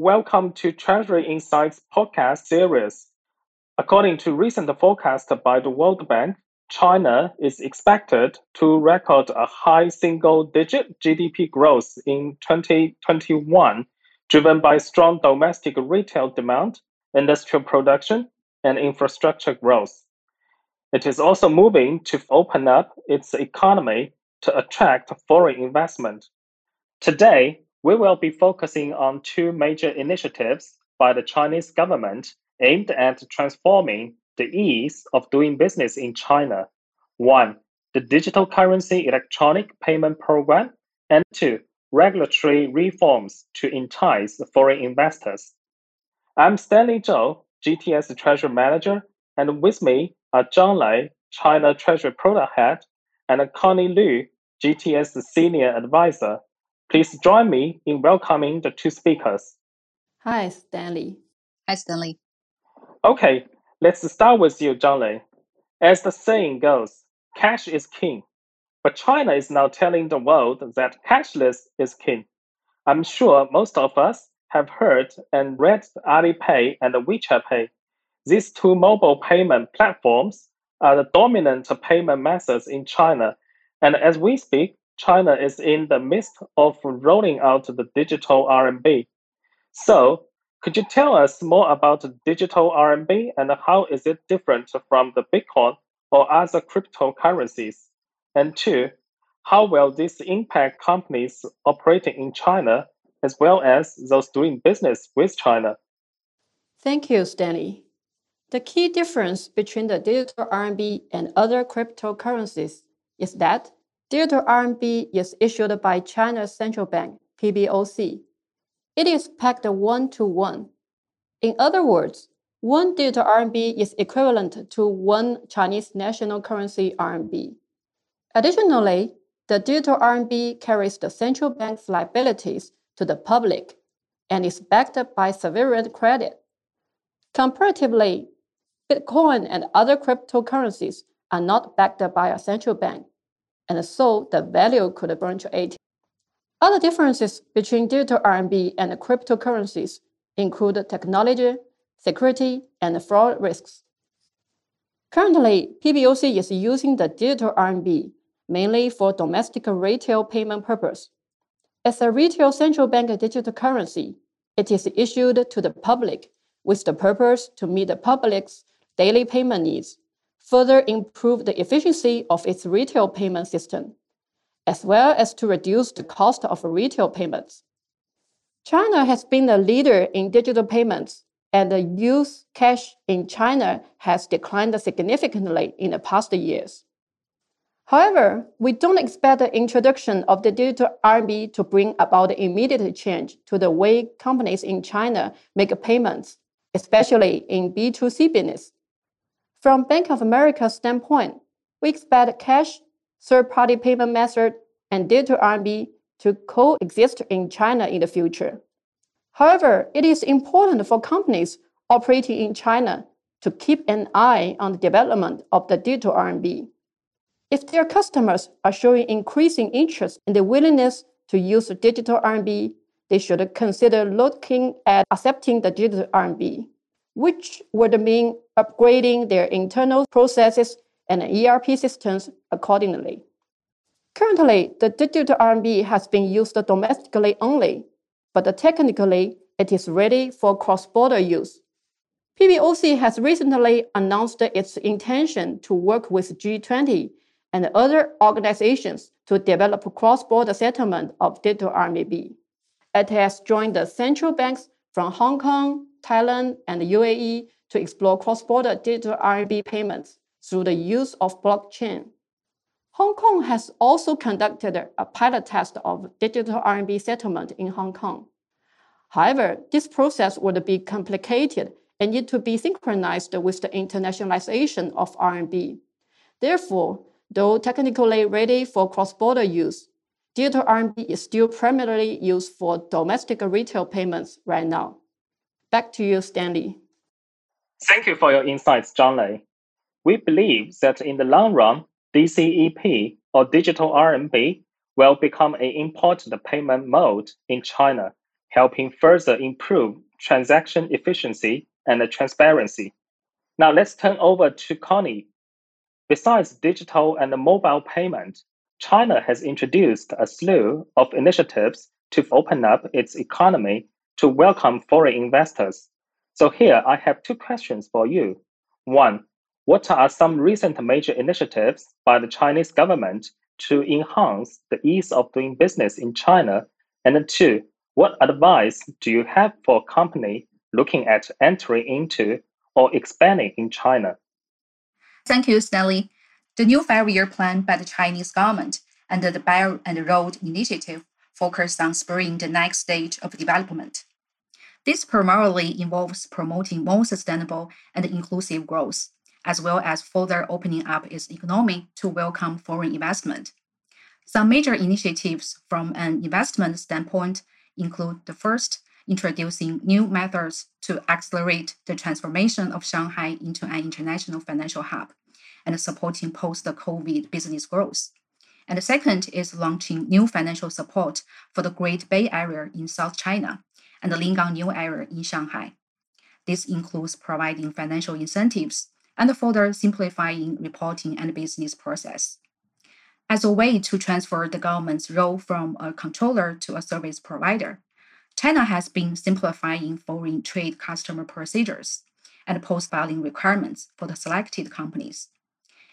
welcome to Treasury Insights podcast series. According to recent forecast by the World Bank, China is expected to record a high single digit GDP growth in 2021, driven by strong domestic retail demand, industrial production, and infrastructure growth. It is also moving to open up its economy to attract foreign investment. Today, we will be focusing on two major initiatives by the Chinese government aimed at transforming the ease of doing business in China. One, the digital currency electronic payment program, and two, regulatory reforms to entice foreign investors. I'm Stanley Zou, GTS Treasury Manager, and with me are Zhang Lei, China Treasury Product Head, and Connie Lyu, GTS Senior Advisor. Please join me in welcoming the two speakers. Hi, Stanley. Hi, Stanley. Okay, let's start with you, Zhang Lei. As the saying goes, cash is king. But China is now telling the world that cashless is king. I'm sure most of us have heard and read Alipay and WeChat Pay. These two mobile payment platforms are the dominant payment methods in China. And as we speak, China is in the midst of rolling out the digital RMB. So, could you tell us more about digital RMB and how is it different from the Bitcoin or other cryptocurrencies? And two, how will this impact companies operating in China as well as those doing business with China? Thank you, Stanley. The key difference between the digital RMB and other cryptocurrencies is that digital RMB is issued by China's central bank, PBOC. It is pegged one to one. In other words, one digital RMB is equivalent to one Chinese national currency RMB. Additionally, the digital RMB carries the central bank's liabilities to the public and is backed by sovereign credit. Comparatively, Bitcoin and other cryptocurrencies are not backed by a central bank, and so the value could burn to 80. Other differences between digital RMB and cryptocurrencies include technology, security, and fraud risks. Currently, PBOC is using the digital RMB mainly for domestic retail payment purpose. As a retail central bank digital currency, it is issued to the public with the purpose to meet the public's daily payment needs, further improve the efficiency of its retail payment system, as well as to reduce the cost of retail payments. China has been a leader in digital payments, and the use cash in China has declined significantly in the past years. However, we don't expect the introduction of the digital RMB to bring about immediate change to the way companies in China make payments, especially in B2C business. From Bank of America's standpoint, we expect cash, third-party payment method, and digital RMB to coexist in China in the future. However, it is important for companies operating in China to keep an eye on the development of the digital RMB. If their customers are showing increasing interest in the willingness to use the digital RMB, they should consider looking at accepting the digital RMB, which would mean upgrading their internal processes and ERP systems accordingly. Currently, the digital RMB has been used domestically only, but technically it is ready for cross-border use. PBOC has recently announced its intention to work with G20 and other organizations to develop cross-border settlement of digital RMB. It has joined the central banks from Hong Kong, Thailand, and UAE to explore cross-border digital RMB payments through the use of blockchain. Hong Kong has also conducted a pilot test of digital RMB settlement in Hong Kong. However, this process would be complicated and need to be synchronized with the internationalization of RMB. Therefore, Though technically ready for cross-border use, digital RMB is still primarily used for domestic retail payments right now. Back to you, Stanley. Thank you for your insights, Zhang Lei. We believe that in the long run, DCEP or digital RMB will become an important payment mode in China helping further improve transaction efficiency and transparency. Now let's turn over to Connie. Besides digital and mobile payment, China has introduced a slew of initiatives to open up its economy to welcome foreign investors. So here I have two questions for you. One, what are some recent major initiatives by the Chinese government to enhance the ease of doing business in China? And two, what advice do you have for a company looking at entering into or expanding in China? Thank you, Stanley. The new five-year plan by the Chinese government under the Belt and Road Initiative focused on spurring the next stage of development. This primarily involves promoting more sustainable and inclusive growth as well as further opening up its economy to welcome foreign investment. Some major initiatives from an investment standpoint include the first, introducing new methods to accelerate the transformation of Shanghai into an international financial hub and supporting post COVID business growth. And the second is launching new financial support for the Great Bay Area in South China and the Lingang New Area in Shanghai. This includes providing financial incentives and further simplifying reporting and business process. As a way to transfer the government's role from a controller to a service provider, China has been simplifying foreign trade customer procedures and post filing requirements for the selected companies.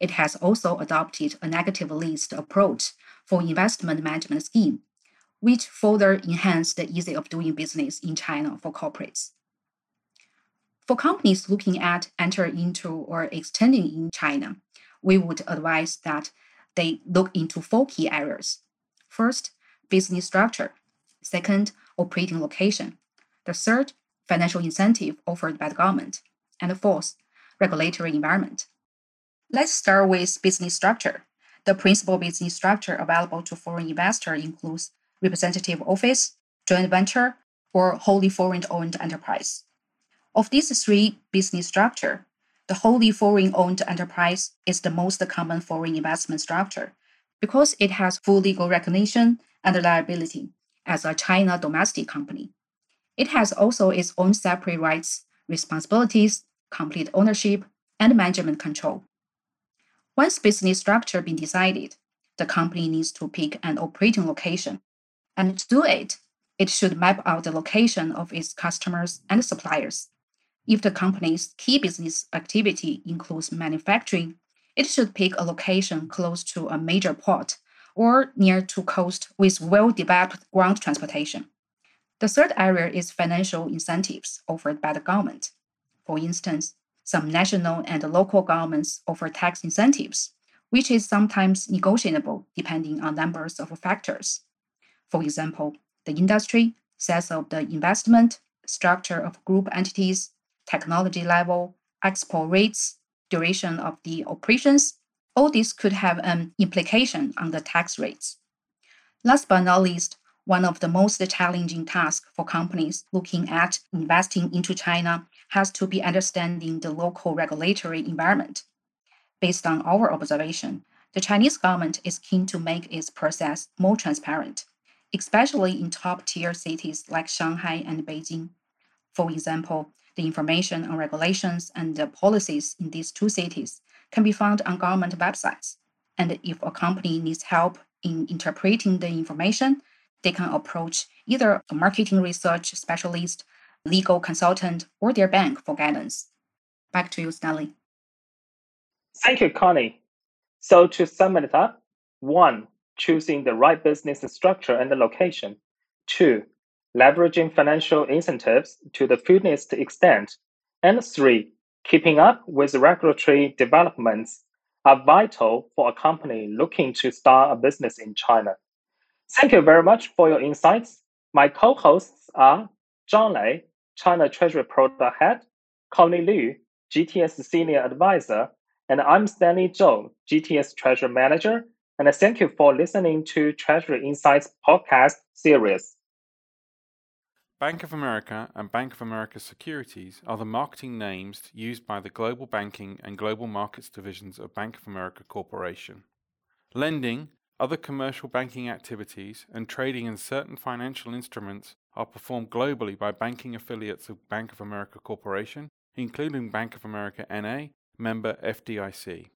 It has also adopted a negative list approach for investment management scheme, which further enhance the ease of doing business in China for corporates. For companies looking at entering into or extending in China, we would advise that they look into four key areas. First, business structure. Second, operating location. The third, financial incentive offered by the government. And the fourth, regulatory environment. Let's start with business structure. The principal business structure available to foreign investor includes representative office, joint venture, or wholly foreign owned enterprise. Of these three business structure, the wholly foreign owned enterprise is the most common foreign investment structure because it has full legal recognition and liability as a China domestic company. It has also its own separate rights, responsibilities, complete ownership, and management control. Once business structure been decided, the company needs to pick an operating location. And to do it, it should map out the location of its customers and suppliers. If the company's key business activity includes manufacturing, it should pick a location close to a major port or near to coast with well-developed ground transportation. The third area is financial incentives offered by the government. For instance, some national and local governments offer tax incentives, which is sometimes negotiable depending on numbers of factors. For example, the industry, size of the investment, structure of group entities, technology level, export rates, duration of the operations, all this could have an implication on the tax rates. Last but not least, one of the most challenging tasks for companies looking at investing into China has to be understanding the local regulatory environment. Based on our observation, the Chinese government is keen to make its process more transparent, especially in top tier cities like Shanghai and Beijing. For example, the information on regulations and the policies in these two cities can be found on government websites. And if a company needs help in interpreting the information, they can approach either a marketing research specialist, legal consultant, or their bank for guidance. Back to you, Stanley. Thank you, Connie. So to sum it up, one, choosing the right business structure and the location. Two, leveraging financial incentives to the fullest extent. And three, keeping up with regulatory developments are vital for a company looking to start a business in China. Thank you very much for your insights. My co-hosts are Zhang Lei, China Treasury Product Head, Connie Lyu, GTS Senior Advisor, and I'm Stanley Zou, GTS Treasury Manager. And thank you for listening to Treasury Insights podcast series. Bank of America and Bank of America Securities are the marketing names used by the Global Banking and Global Markets divisions of Bank of America Corporation. Lending, other commercial banking activities, and trading in certain financial instruments are performed globally by banking affiliates of Bank of America Corporation, including Bank of America NA, member FDIC.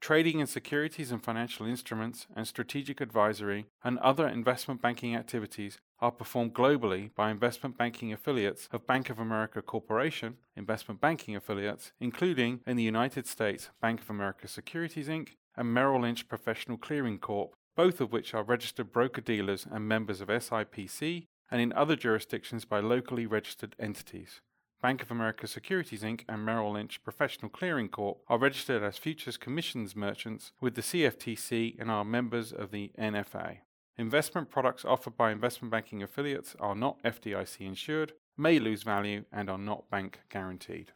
Trading in securities and financial instruments and strategic advisory and other investment banking activities are performed globally by investment banking affiliates of Bank of America Corporation, investment banking affiliates, including in the United States Bank of America Securities Inc. and Merrill Lynch Professional Clearing Corp., both of which are registered broker dealers and members of SIPC, and in other jurisdictions by locally registered entities. Bank of America Securities Inc. and Merrill Lynch Professional Clearing Corp. are registered as futures commissions merchants with the CFTC and are members of the NFA. Investment products offered by investment banking affiliates are not FDIC insured, may lose value, and are not bank guaranteed.